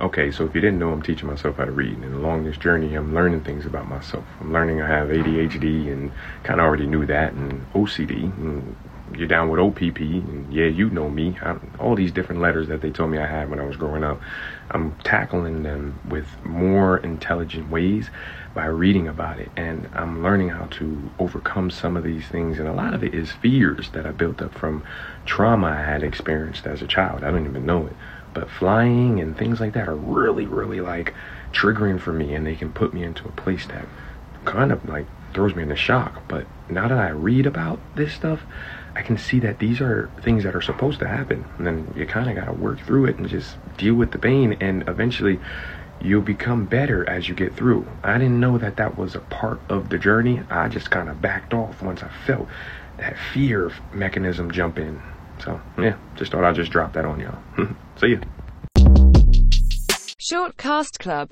Okay, so if you didn't know, I'm teaching myself how to read, and along this journey, I'm learning things about myself. I'm learning I have ADHD, and kind of already knew that, and OCD. And you're down with OPP, and yeah, you know me. I'm, all these different letters that they told me I had when I was growing up, I'm tackling them with more intelligent ways by reading about it, and I'm learning how to overcome some of these things. And a lot of it is fears that I built up from trauma I had experienced as a child. I don't even know it but flying and things like that are really, really like triggering for me, and they can put me into a place that kind of like throws me into shock. But now that I read about this stuff, I can see that these are things that are supposed to happen. And then you kind of got to work through it and just deal with the pain, and eventually you'll become better as you get through. I didn't know that that was a part of the journey. I just kind of backed off once I felt that fear mechanism jump in. So, yeah, just thought I'd just drop that on y'all. See ya. Short Cast Club